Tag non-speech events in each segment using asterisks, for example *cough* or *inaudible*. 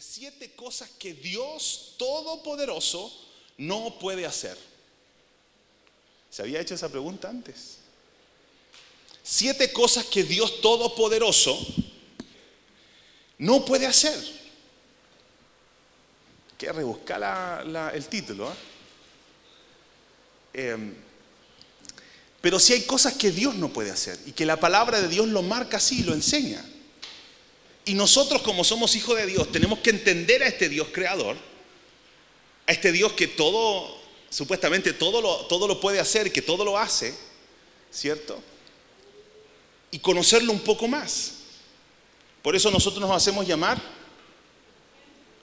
siete cosas que Dios Todopoderoso no puede hacer. ¿Se había hecho esa pregunta antes? Siete cosas que Dios Todopoderoso no puede hacer. Que rebuscar el título. ¿eh? Pero si hay cosas que Dios no puede hacer y que la palabra de Dios lo marca así, lo enseña. Y nosotros como somos hijos de Dios tenemos que entender a este Dios creador, a este Dios que todo, supuestamente todo lo, todo lo puede hacer, que todo lo hace, ¿cierto? Y conocerlo un poco más. Por eso nosotros nos hacemos llamar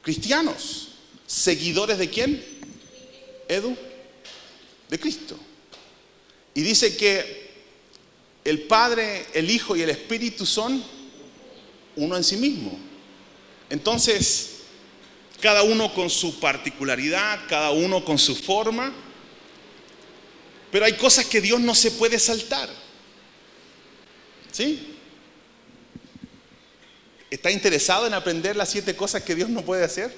cristianos. ¿Seguidores de quién? Edu, de Cristo. Y dice que el Padre, el Hijo y el Espíritu son uno en sí mismo. Entonces, cada uno con su particularidad, cada uno con su forma, pero hay cosas que Dios no se puede saltar. ¿Sí? ¿Está interesado en aprender las siete cosas que Dios no puede hacer?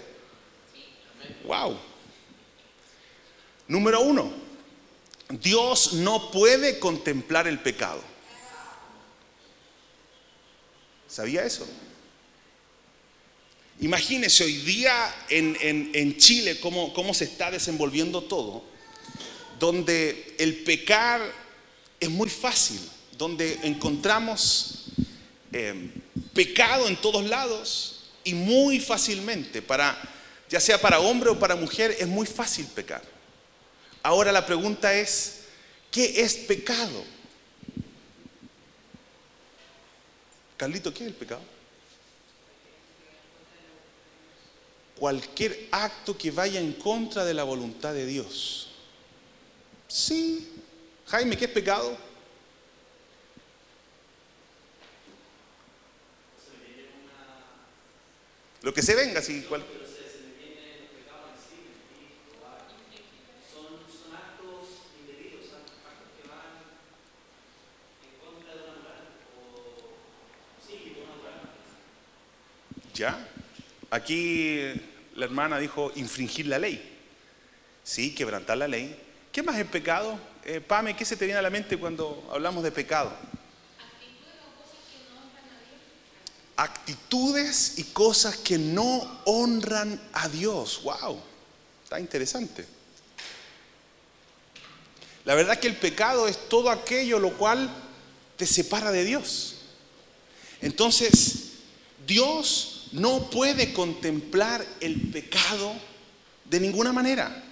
Wow. Número uno, Dios no puede contemplar el pecado. ¿Sabía eso? Imagínese hoy día en, Chile cómo, cómo, se está desenvolviendo todo, donde el pecar es muy fácil, donde encontramos eh, pecado en todos lados y muy fácilmente, para, ya sea para hombre o para mujer, es muy fácil pecar. Ahora la pregunta es, ¿qué es pecado? Carlito, ¿qué es el pecado? Cualquier acto que vaya en contra de la voluntad de Dios. Sí. Jaime, ¿qué es pecado? Lo que se venga, sí. Cual... ¿Ya? Aquí la hermana dijo infringir la ley. Sí, quebrantar la ley. ¿Qué más es pecado? Eh, Pame, ¿qué se te viene a la mente cuando hablamos de pecado? Actitudes y cosas que no honran a Dios. ¡Wow! Está interesante. La verdad que el pecado es todo aquello lo cual te separa de Dios. Entonces, Dios no puede contemplar el pecado de ninguna manera.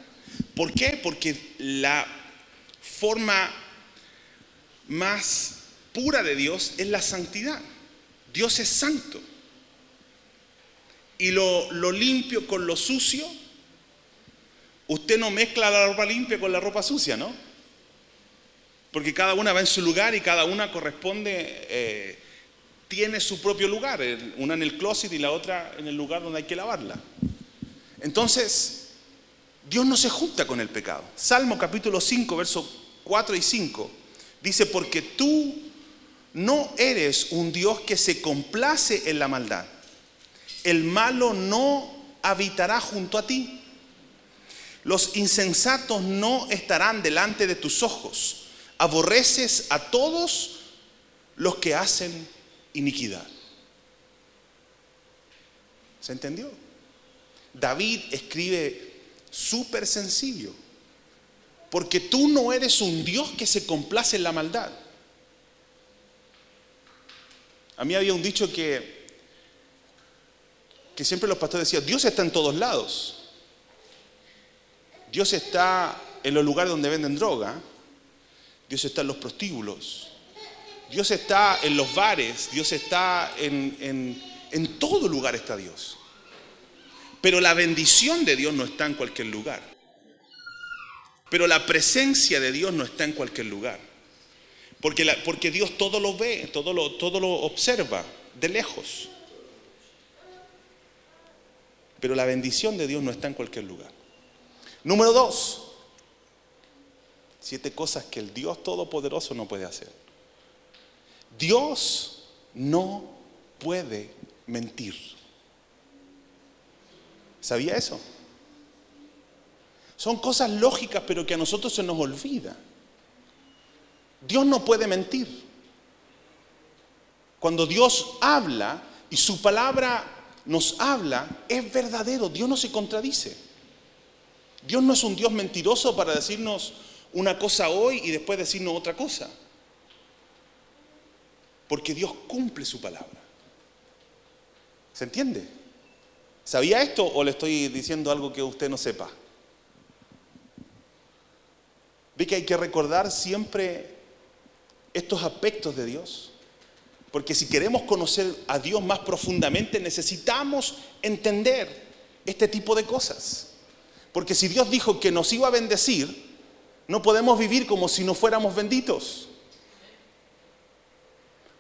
¿Por qué? Porque la forma más pura de Dios es la santidad. Dios es santo. Y lo, lo, limpio con lo sucio, usted no mezcla la ropa limpia con la ropa sucia, ¿no? Porque cada una va en su lugar y cada una corresponde eh, tiene su propio lugar, una en el closet y la otra en el lugar donde hay que lavarla. Entonces, Dios no se junta con el pecado. Salmo capítulo 5, versos 4 y 5, dice, porque tú no eres un Dios que se complace en la maldad. El malo no habitará junto a ti. Los insensatos no estarán delante de tus ojos. Aborreces a todos los que hacen iniquidad. ¿Se entendió? David escribe súper sencillo, porque tú no eres un Dios que se complace en la maldad. A mí había un dicho que, que siempre los pastores decían, Dios está en todos lados. Dios está en los lugares donde venden droga, Dios está en los prostíbulos, Dios está en los bares, Dios está en, en, todo lugar está Dios. Pero la bendición de Dios no está en cualquier lugar. Pero la presencia de Dios no está en cualquier lugar. Porque, porque Dios todo lo ve, todo lo, todo lo observa de lejos. Pero la bendición de Dios no está en cualquier lugar. Número dos, siete cosas que el Dios Todopoderoso no puede hacer. Dios no puede mentir. ¿Sabía eso? Son cosas lógicas, pero que a nosotros se nos olvida. Dios no puede mentir. Cuando Dios habla y su palabra nos habla, es verdadero. Dios no se contradice. Dios no es un Dios mentiroso para decirnos una cosa hoy y después decirnos otra cosa. Porque Dios cumple su palabra. ¿Se entiende? ¿Sabía esto o le estoy diciendo algo que usted no sepa? Vi que hay que recordar siempre estos aspectos de Dios. Porque si queremos conocer a Dios más profundamente, necesitamos entender este tipo de cosas. Porque si Dios dijo que nos iba a bendecir, no podemos vivir como si no fuéramos benditos.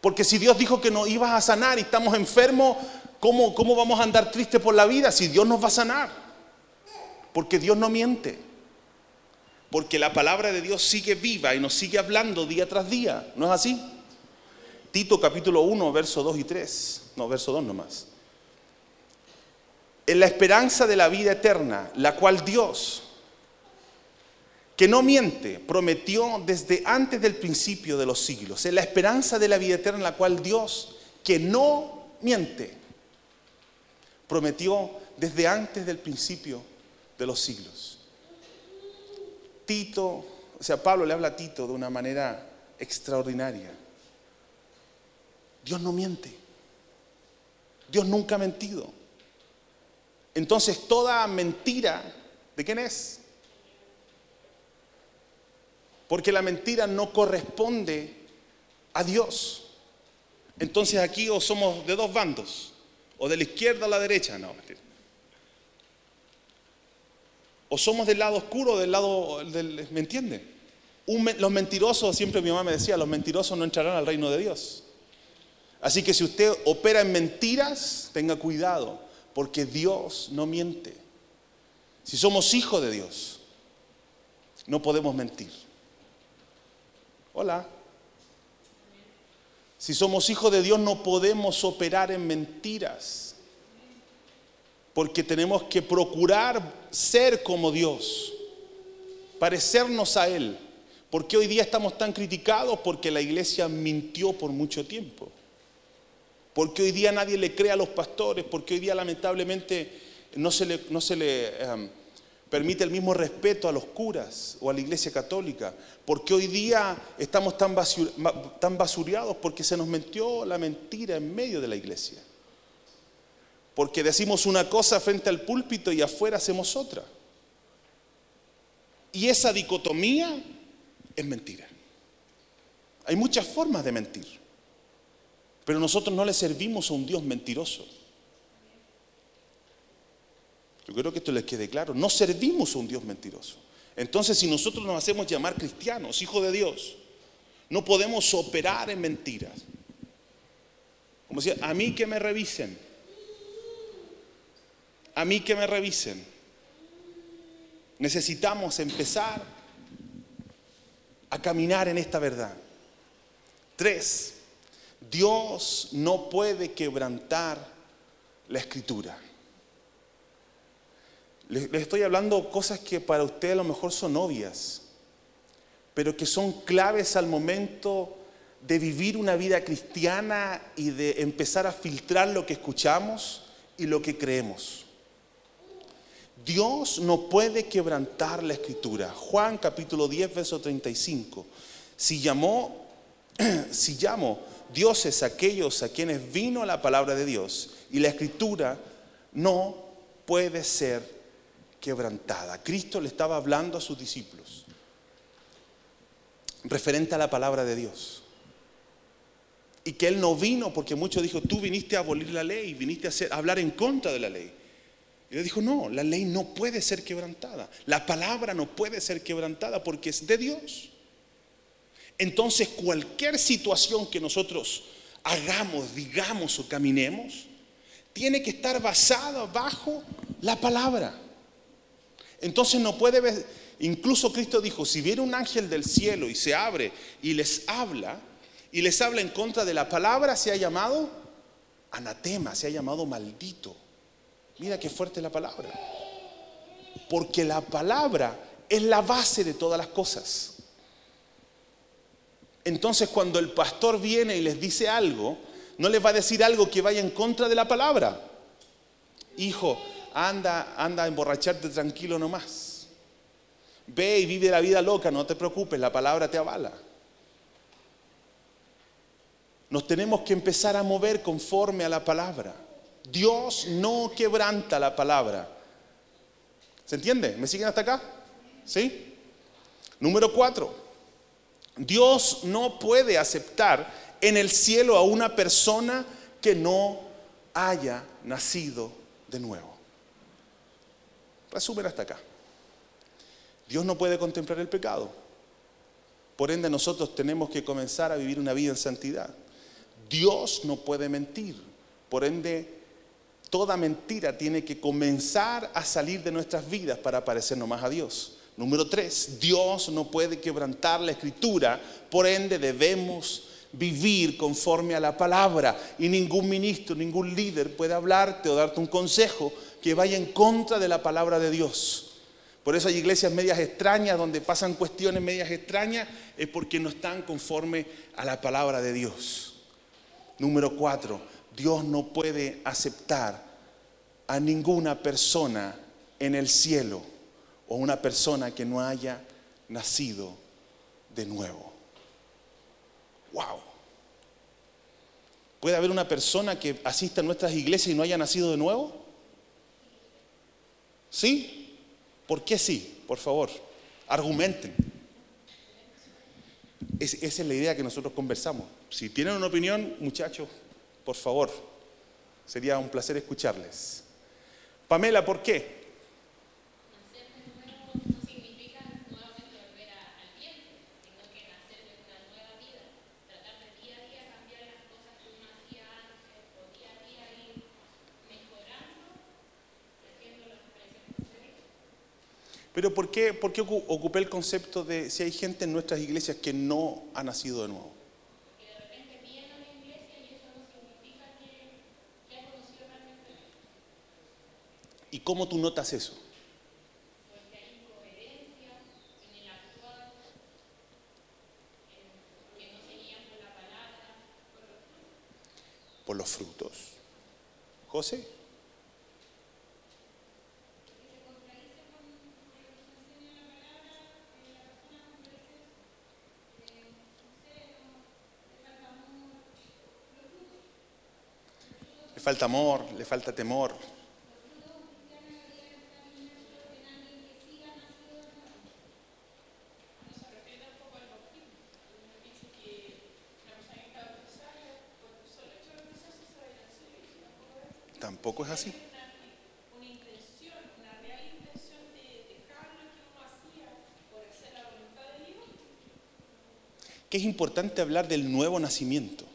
Porque si Dios dijo que nos iba a sanar y estamos enfermos, ¿cómo, ¿cómo vamos a andar tristes por la vida si Dios nos va a sanar? Porque Dios no miente. Porque la palabra de Dios sigue viva y nos sigue hablando día tras día. ¿No es así? Tito capítulo 1, verso 2 y 3. No, verso 2 nomás en la esperanza de la vida eterna, la cual Dios, que no miente, prometió desde antes del principio de los siglos, en la esperanza de la vida eterna, la cual Dios, que no miente, prometió desde antes del principio de los siglos. Tito, o sea, Pablo le habla a Tito de una manera extraordinaria. Dios no miente. Dios nunca ha mentido. Entonces toda mentira, ¿de quién es? Porque la mentira no corresponde a Dios. Entonces aquí o somos de dos bandos, o de la izquierda o la derecha, no, mentira. O somos del lado oscuro del lado del, ¿me entiende? los mentirosos, siempre mi mamá me decía, los mentirosos no entrarán al reino de Dios. Así que si usted opera en mentiras, tenga cuidado porque Dios no miente. Si somos hijos de Dios, no podemos mentir. Hola. Si somos hijos de Dios, no podemos operar en mentiras. Porque tenemos que procurar ser como Dios, parecernos a Él. ¿Por hoy día estamos tan criticados? Porque la iglesia mintió por mucho tiempo. Porque hoy día nadie le cree a los pastores, porque hoy día lamentablemente no se le, no se le em, permite el mismo respeto a los curas o a la iglesia católica, porque hoy día estamos tan, basureados porque se nos metió la mentira en medio de la iglesia. Porque decimos una cosa frente al púlpito y afuera hacemos otra. Y esa dicotomía es mentira. Hay muchas formas de mentir. Pero nosotros no le servimos a un Dios mentiroso. Yo creo que esto les quede claro. No servimos a un Dios mentiroso. Entonces, si nosotros nos hacemos llamar cristianos, hijos de Dios, no podemos operar en mentiras. Como decía, a mí que me revisen. A mí que me revisen. Necesitamos empezar a caminar en esta verdad. Tres, Dios no puede quebrantar la escritura. Les, estoy hablando cosas que para usted a lo mejor son obvias, pero que son claves al momento de vivir una vida cristiana y de empezar a filtrar lo que escuchamos y lo que creemos. Dios no puede quebrantar la escritura. Juan capítulo 10, verso 35. Si llamó, *clears throat* si llamo dioses aquellos a quienes vino la palabra de Dios y la escritura no puede ser quebrantada. Cristo le estaba hablando a sus discípulos referente a la palabra de Dios. Y que Él no vino porque muchos dijo, tú viniste a abolir la ley, viniste a, hablar en contra de la ley. Y Él dijo, no, la ley no puede ser quebrantada. La palabra no puede ser quebrantada porque es de Dios. Entonces cualquier situación que nosotros hagamos, digamos o caminemos, tiene que estar basada bajo la palabra. Entonces no puede ver, incluso Cristo dijo, si viene un ángel del cielo y se abre y les habla, y les habla en contra de la palabra, se ha llamado anatema, se ha llamado maldito. Mira qué fuerte la palabra. Porque la palabra es la base de todas las cosas. Entonces cuando el pastor viene y les dice algo, no les va a decir algo que vaya en contra de la palabra. Hijo, anda, anda a emborracharte tranquilo nomás. Ve y vive la vida loca, no te preocupes, la palabra te avala. Nos tenemos que empezar a mover conforme a la palabra. Dios no quebranta la palabra. ¿Se entiende? ¿Me siguen hasta acá? ¿Sí? Número cuatro. Dios no puede aceptar en el cielo a una persona que no haya nacido de nuevo. Resumen hasta acá. Dios no puede contemplar el pecado. Por ende nosotros tenemos que comenzar a vivir una vida en santidad. Dios no puede mentir. Por ende, toda mentira tiene que comenzar a salir de nuestras vidas para parecernos más a Dios. Número tres, Dios no puede quebrantar la escritura, por ende debemos vivir conforme a la palabra y ningún ministro, ningún líder puede hablarte o darte un consejo que vaya en contra de la palabra de Dios. Por eso hay iglesias medias extrañas donde pasan cuestiones medias extrañas, es porque no están conforme a la palabra de Dios. Número cuatro, Dios no puede aceptar a ninguna persona en el cielo o una persona que no haya nacido de nuevo. Wow. ¿Puede haber una persona que asista a nuestras iglesias y no haya nacido de nuevo? ¿Sí? ¿Por qué sí? Por favor, argumenten. esa es la idea que nosotros conversamos. Si tienen una opinión, muchachos, por favor, sería un placer escucharles. Pamela, ¿por qué? Pero ¿por qué, por qué ocupé el concepto de si hay gente en nuestras iglesias que no ha nacido de nuevo? Porque de repente a la iglesia y eso no significa que, ha conocido realmente ¿Y cómo tú notas eso? Porque hay incoherencia en el actual, en que no se guían por la palabra, por los frutos. Por los frutos. ¿José? Falta amor, le falta temor. Tampoco es así. Que es importante hablar del nuevo nacimiento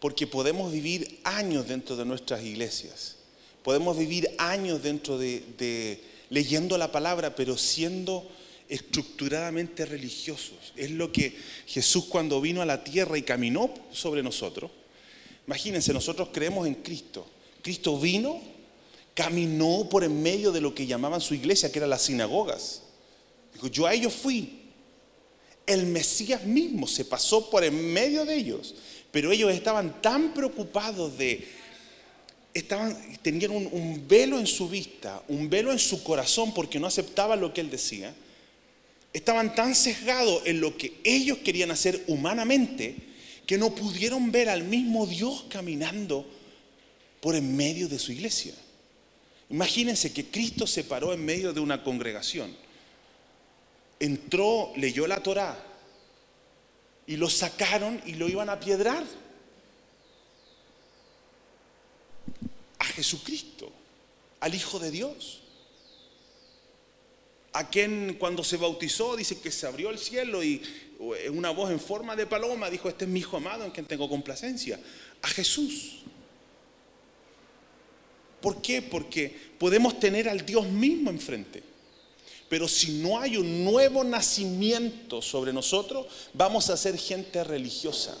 porque podemos vivir años dentro de nuestras iglesias, podemos vivir años dentro de, leyendo la palabra, pero siendo estructuradamente religiosos. Es lo que Jesús cuando vino a la tierra y caminó sobre nosotros. Imagínense, nosotros creemos en Cristo. Cristo vino, caminó por en medio de lo que llamaban su iglesia, que eran las sinagogas. Dijo, yo a ellos fui. El Mesías mismo se pasó por en medio de ellos pero ellos estaban tan preocupados de, estaban, tenían un, velo en su vista, un velo en su corazón porque no aceptaban lo que él decía. Estaban tan sesgados en lo que ellos querían hacer humanamente que no pudieron ver al mismo Dios caminando por en medio de su iglesia. Imagínense que Cristo se paró en medio de una congregación. Entró, leyó la Torá, y lo sacaron y lo iban a piedrar. A Jesucristo, al Hijo de Dios. A quien cuando se bautizó dice que se abrió el cielo y una voz en forma de paloma dijo, este es mi Hijo amado en quien tengo complacencia. A Jesús. ¿Por qué? Porque podemos tener al Dios mismo enfrente. Pero si no hay un nuevo nacimiento sobre nosotros, vamos a ser gente religiosa.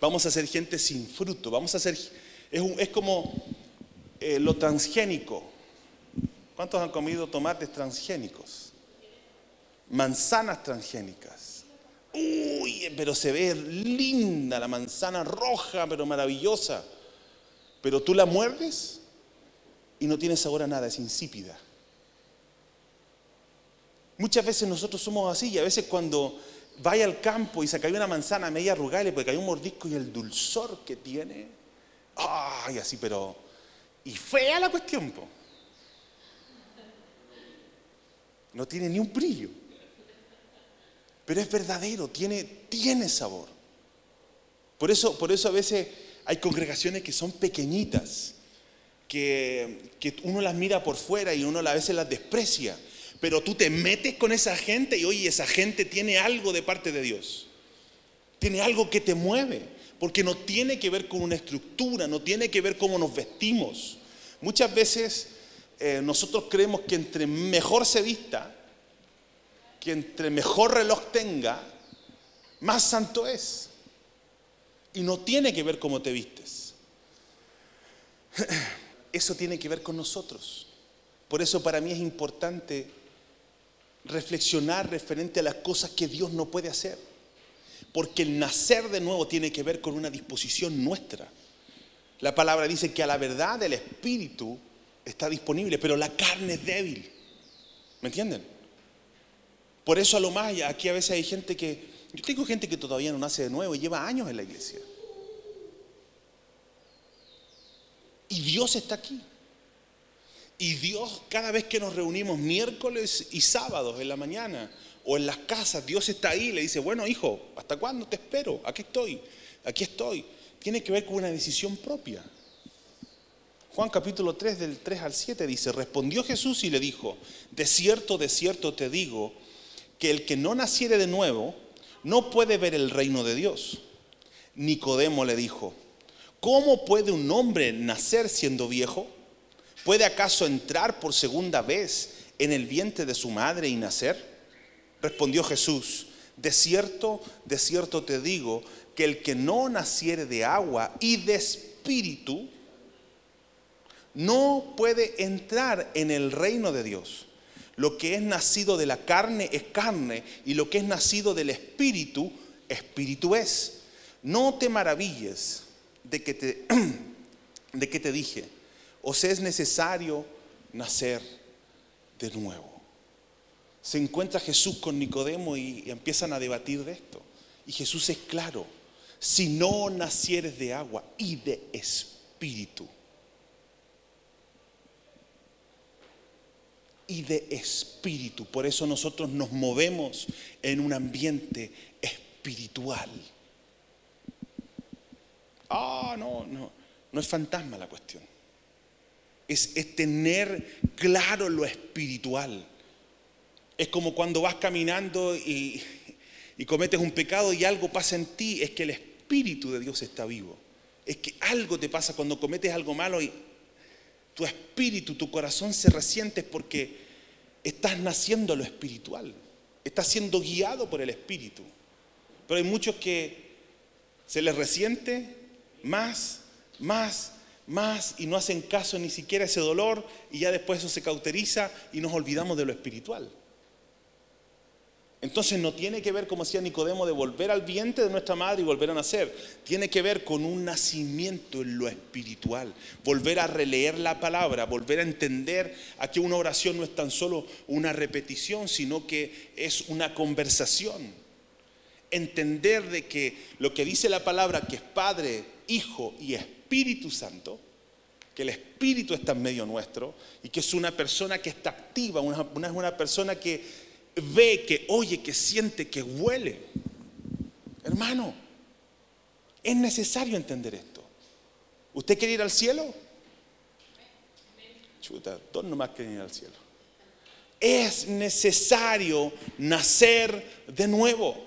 Vamos a ser gente sin fruto. Vamos a ser. Es, como. eh, lo transgénico. ¿Cuántos han comido tomates transgénicos? Manzanas transgénicas. Uy, pero se ve linda la manzana roja, pero maravillosa. Pero tú la muerdes y no tiene sabor a nada, es insípida. Muchas veces nosotros somos así y a veces cuando vaya al campo y se cae una manzana media arrugada y le caer un mordisco y el dulzor que tiene, ay, así, pero... Y fea la cuestión, No tiene ni un brillo. Pero es verdadero, tiene, tiene sabor. Por eso, por eso a veces hay congregaciones que son pequeñitas, que, que uno las mira por fuera y uno a veces las desprecia pero tú te metes con esa gente y oye, esa gente tiene algo de parte de Dios. Tiene algo que te mueve, porque no tiene que ver con una estructura, no tiene que ver cómo nos vestimos. Muchas veces eh, nosotros creemos que entre mejor se vista, que entre mejor reloj tenga, más santo es. Y no tiene que ver cómo te vistes. *clears throat* Eso tiene que ver con nosotros. Por eso para mí es importante reflexionar referente a las cosas que Dios no puede hacer. Porque el nacer de nuevo tiene que ver con una disposición nuestra. La palabra dice que a la verdad el espíritu está disponible, pero la carne es débil. ¿Me entienden? Por eso a lo más, aquí a veces hay gente que, yo tengo gente que todavía no nace de nuevo y lleva años en la iglesia. Y Dios está aquí. Y Dios, cada vez que nos reunimos miércoles y sábados en la mañana o en las casas, Dios está ahí y le dice, bueno hijo, ¿hasta cuándo te espero? Aquí estoy, aquí estoy. Tiene que ver con una decisión propia. Juan capítulo 3 del 3 al 7 dice, respondió Jesús y le dijo, de cierto, de cierto te digo, que el que no naciere de nuevo no puede ver el reino de Dios. Nicodemo le dijo, ¿cómo puede un hombre nacer siendo viejo? ¿Puede acaso entrar por segunda vez en el vientre de su madre y nacer? Respondió Jesús, de cierto, de cierto te digo, que el que no naciere de agua y de espíritu, no puede entrar en el reino de Dios. Lo que es nacido de la carne es carne y lo que es nacido del espíritu, espíritu es. No te maravilles de que te, *clears throat* de que te dije ¿O es necesario nacer de nuevo? Se encuentra Jesús con Nicodemo y, empiezan a debatir de esto. Y Jesús es claro, si no nacieres de agua y de espíritu, y de espíritu. Por eso nosotros nos movemos en un ambiente espiritual. Ah, no, no, no es fantasma la cuestión es, tener claro lo espiritual. Es como cuando vas caminando y, y cometes un pecado y algo pasa en ti, es que el Espíritu de Dios está vivo. Es que algo te pasa cuando cometes algo malo y tu espíritu, tu corazón se resiente porque estás naciendo lo espiritual. Estás siendo guiado por el Espíritu. Pero hay muchos que se les resiente más, más más y no hacen caso ni siquiera a ese dolor y ya después eso se cauteriza y nos olvidamos de lo espiritual. Entonces no tiene que ver, como decía Nicodemo, de volver al vientre de nuestra madre y volver a nacer. Tiene que ver con un nacimiento en lo espiritual. Volver a releer la palabra, volver a entender a que una oración no es tan solo una repetición, sino que es una conversación. Entender de que lo que dice la palabra, que es Padre, Hijo y Espíritu, Espíritu Santo, que el Espíritu está en medio nuestro y que es una persona que está activa, una, una, una persona que ve, que oye, que siente, que huele. Hermano, es necesario entender esto. ¿Usted quiere ir al cielo? Chuta, dos nomás quieren ir al cielo. Es necesario nacer de nuevo.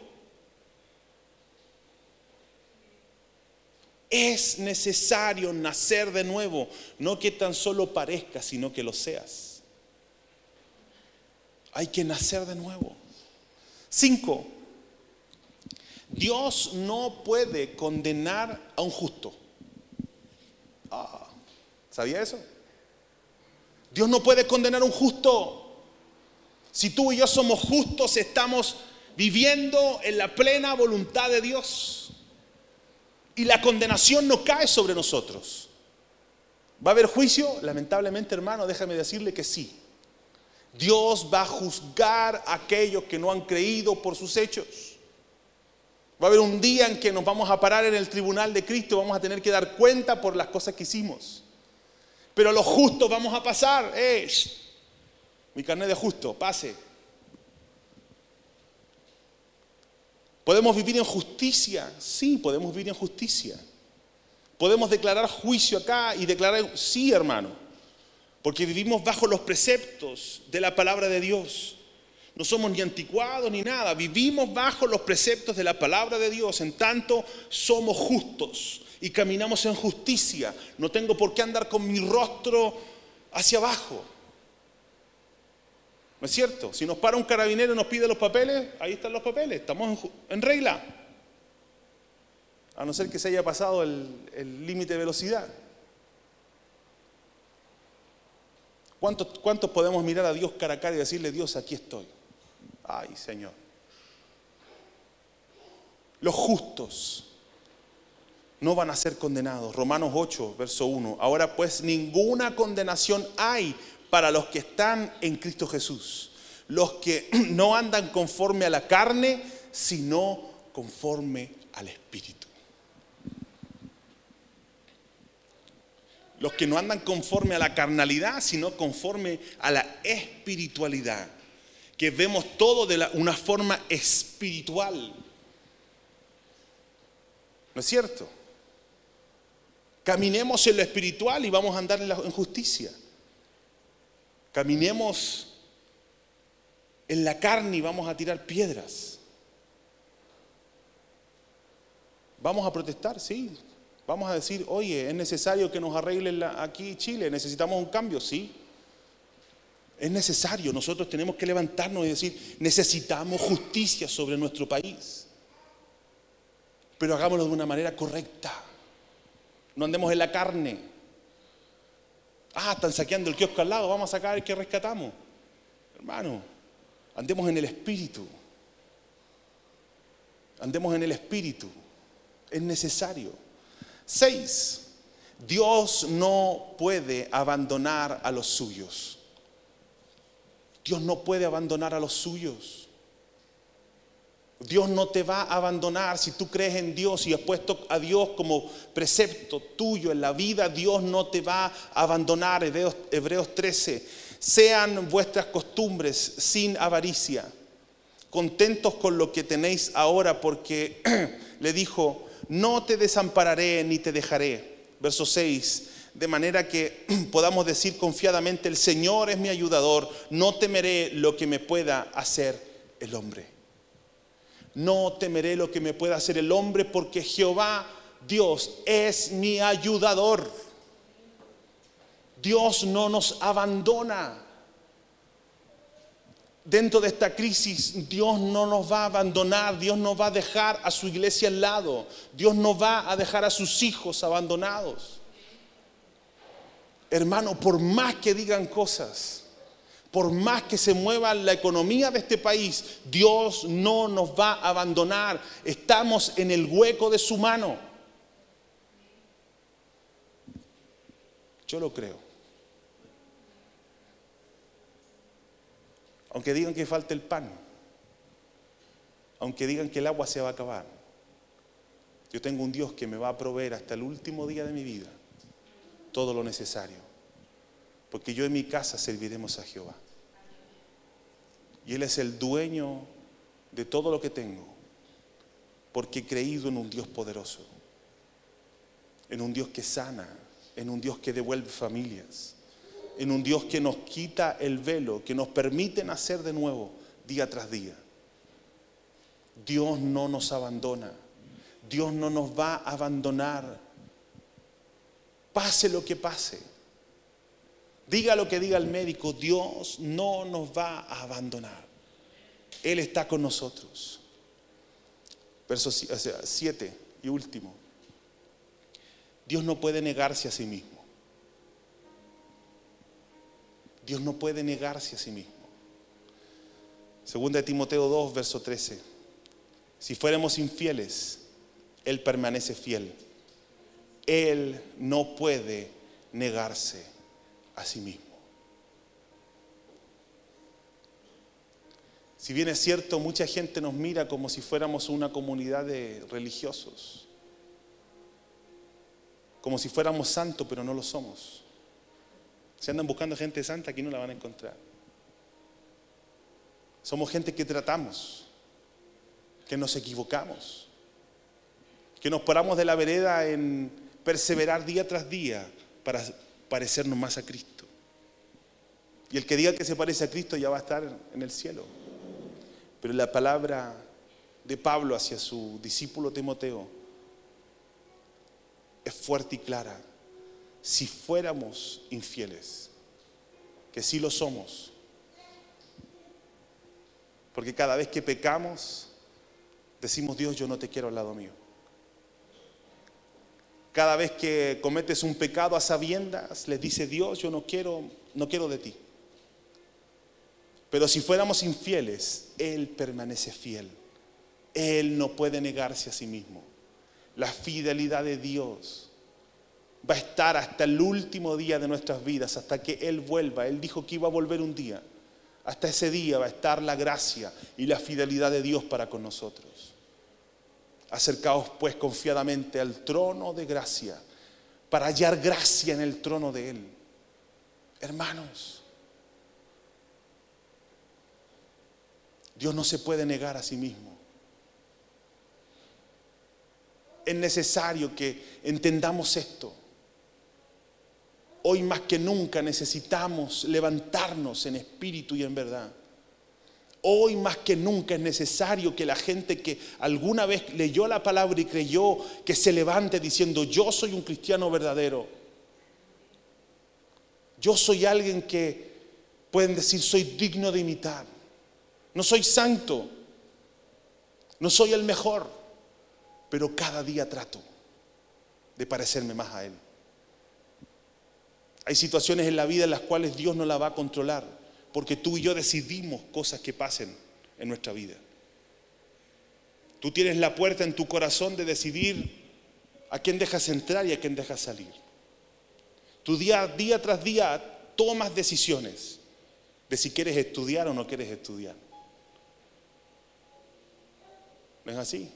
Es necesario nacer de nuevo, no que tan solo parezca, sino que lo seas. Hay que nacer de nuevo. Cinco, Dios no puede condenar a un justo. Ah, ¿Sabía eso? Dios no puede condenar a un justo. Si tú y yo somos justos, estamos viviendo en la plena voluntad de Dios. Y la condenación no cae sobre nosotros. ¿Va a haber juicio? Lamentablemente, hermano, déjame decirle que sí. Dios va a juzgar a aquellos que no han creído por sus hechos. Va a haber un día en que nos vamos a parar en el tribunal de Cristo vamos a tener que dar cuenta por las cosas que hicimos. Pero los justos vamos a pasar. Eh, mi carnet de justo, pase. ¿Podemos vivir en justicia? Sí, podemos vivir en justicia. Podemos declarar juicio acá y declarar, sí, hermano, porque vivimos bajo los preceptos de la palabra de Dios. No somos ni anticuados ni nada, vivimos bajo los preceptos de la palabra de Dios, en tanto somos justos y caminamos en justicia. No tengo por qué andar con mi rostro hacia abajo. ¿No es cierto? Si nos para un carabinero y nos pide los papeles, ahí están los papeles, estamos en, regla. A no ser que se haya pasado el límite de velocidad. ¿Cuántos, ¿Cuántos podemos mirar a Dios cara a cara y decirle, Dios, aquí estoy? Ay, Señor. Los justos no van a ser condenados. Romanos 8, verso 1. Ahora pues ninguna condenación hay para los que están en Cristo Jesús. Los que *clears throat* no andan conforme a la carne, sino conforme al Espíritu. Los que no andan conforme a la carnalidad, sino conforme a la espiritualidad. Que vemos todo de una forma espiritual. ¿No es cierto? Caminemos en lo espiritual y vamos a andar en, la, justicia. Caminemos en la carne y vamos a tirar piedras. Vamos a protestar, sí. Vamos a decir, oye, es necesario que nos arreglen aquí Chile, necesitamos un cambio, sí. Es necesario, nosotros tenemos que levantarnos y decir, necesitamos justicia sobre nuestro país. Pero hagámoslo de una manera correcta. No andemos en la carne. Ah, están saqueando el kiosco al lado, vamos a sacar el que rescatamos. Hermano, andemos en el espíritu. Andemos en el espíritu. Es necesario. Seis, Dios no puede abandonar a los suyos. Dios no puede abandonar a los suyos. Dios no te va a abandonar si tú crees en Dios y has puesto a Dios como precepto tuyo en la vida. Dios no te va a abandonar. Hebreos, Hebreos 13. Sean vuestras costumbres sin avaricia, contentos con lo que tenéis ahora, porque *clears throat* le dijo, no te desampararé ni te dejaré. Verso 6. De manera que *clears throat* podamos decir confiadamente, el Señor es mi ayudador, no temeré lo que me pueda hacer el hombre. No temeré lo que me pueda hacer el hombre porque Jehová, Dios, es mi ayudador. Dios no nos abandona. Dentro de esta crisis, Dios no nos va a abandonar, Dios no va a dejar a su iglesia al lado, Dios no va a dejar a sus hijos abandonados. Hermano, por más que digan cosas, por más que se mueva la economía de este país, Dios no nos va a abandonar. Estamos en el hueco de su mano. Yo lo creo. Aunque digan que falta el pan, aunque digan que el agua se va a acabar, yo tengo un Dios que me va a proveer hasta el último día de mi vida todo lo necesario porque yo en mi casa serviremos a Jehová. Y Él es el dueño de todo lo que tengo, porque he creído en un Dios poderoso, en un Dios que sana, en un Dios que devuelve familias, en un Dios que nos quita el velo, que nos permite nacer de nuevo día tras día. Dios no nos abandona, Dios no nos va a abandonar, pase lo que pase. Diga lo que diga el médico, Dios no nos va a abandonar. Él está con nosotros. Verso 7 y último. Dios no puede negarse a sí mismo. Dios no puede negarse a sí mismo. Segunda de Timoteo 2, verso 13. Si fuéramos infieles, Él permanece fiel. Él no puede negarse a sí mismo. Si bien es cierto, mucha gente nos mira como si fuéramos una comunidad de religiosos, como si fuéramos santos, pero no lo somos. Si andan buscando gente santa, aquí no la van a encontrar. Somos gente que tratamos, que nos equivocamos, que nos paramos de la vereda en perseverar día tras día para parecernos más a Cristo. Y el que diga que se parece a Cristo ya va a estar en el cielo. Pero la palabra de Pablo hacia su discípulo Timoteo es fuerte y clara. Si fuéramos infieles, que sí lo somos, porque cada vez que pecamos, decimos, Dios, yo no te quiero al lado mío. Cada vez que cometes un pecado a sabiendas, le dice Dios, yo no quiero, no quiero de ti. Pero si fuéramos infieles, Él permanece fiel. Él no puede negarse a sí mismo. La fidelidad de Dios va a estar hasta el último día de nuestras vidas, hasta que Él vuelva. Él dijo que iba a volver un día. Hasta ese día va a estar la gracia y la fidelidad de Dios para con nosotros. Acercaos pues confiadamente al trono de gracia para hallar gracia en el trono de Él. Hermanos, Dios no se puede negar a sí mismo. Es necesario que entendamos esto. Hoy más que nunca necesitamos levantarnos en espíritu y en verdad. Hoy más que nunca es necesario que la gente que alguna vez leyó la palabra y creyó que se levante diciendo, yo soy un cristiano verdadero. Yo soy alguien que pueden decir, soy digno de imitar. No soy santo, no soy el mejor, pero cada día trato de parecerme más a Él. Hay situaciones en la vida en las cuales Dios no la va a controlar, porque tú y yo decidimos cosas que pasen en nuestra vida. Tú tienes la puerta en tu corazón de decidir a quién dejas entrar y a quién dejas salir. Tu día, día tras día tomas decisiones de si quieres estudiar o no quieres estudiar. ¿No es así?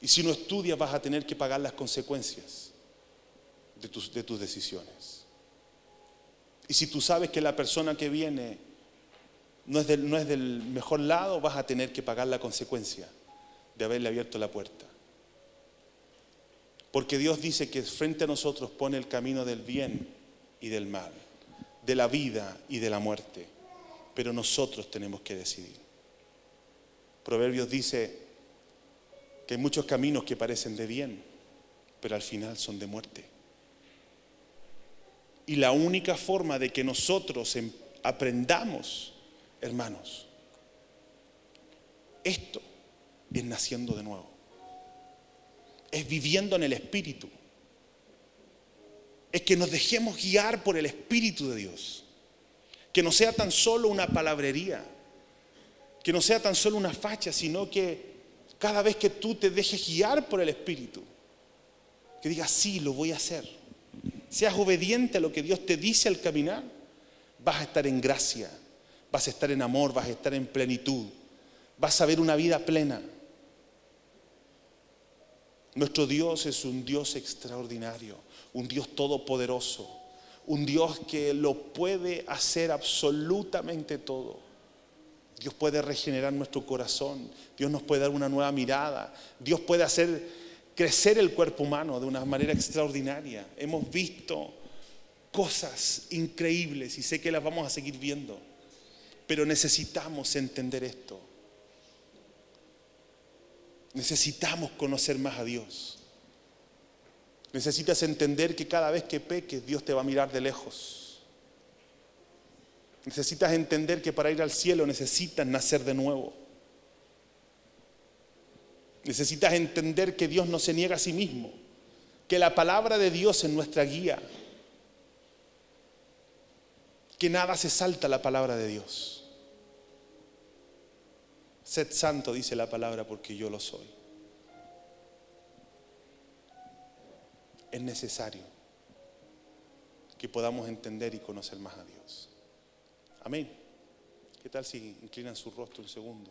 Y si no estudias vas a tener que pagar las consecuencias de tus, de tus decisiones. Y si tú sabes que la persona que viene no es, del, no es del mejor lado, vas a tener que pagar la consecuencia de haberle abierto la puerta. Porque Dios dice que frente a nosotros pone el camino del bien y del mal, de la vida y de la muerte. Pero nosotros tenemos que decidir. Proverbios dice que hay muchos caminos que parecen de bien, pero al final son de muerte. Y la única forma de que nosotros em, aprendamos, hermanos, esto es naciendo de nuevo. Es viviendo en el Espíritu. Es que nos dejemos guiar por el Espíritu de Dios. Que no sea tan solo una palabrería que no sea tan solo una facha, sino que cada vez que tú te dejes guiar por el Espíritu, que digas, sí, lo voy a hacer. Seas obediente a lo que Dios te dice al caminar, vas a estar en gracia, vas a estar en amor, vas a estar en plenitud, vas a ver una vida plena. Nuestro Dios es un Dios extraordinario, un Dios todopoderoso, un Dios que lo puede hacer absolutamente todo. Dios puede regenerar nuestro corazón, Dios nos puede dar una nueva mirada, Dios puede hacer crecer el cuerpo humano de una manera extraordinaria. Hemos visto cosas increíbles y sé que las vamos a seguir viendo, pero necesitamos entender esto. Necesitamos conocer más a Dios. Necesitas entender que cada vez que peques, Dios te va a mirar de lejos. Necesitas entender que para ir al cielo necesitas nacer de nuevo. Necesitas entender que Dios no se niega a sí mismo, que la palabra de Dios es nuestra guía. que nada se salta la palabra de Dios. Sed santo, dice la palabra, porque yo lo soy. Es necesario que podamos entender y conocer más a Dios. Amén. ¿Qué tal si inclinan su rostro un segundo?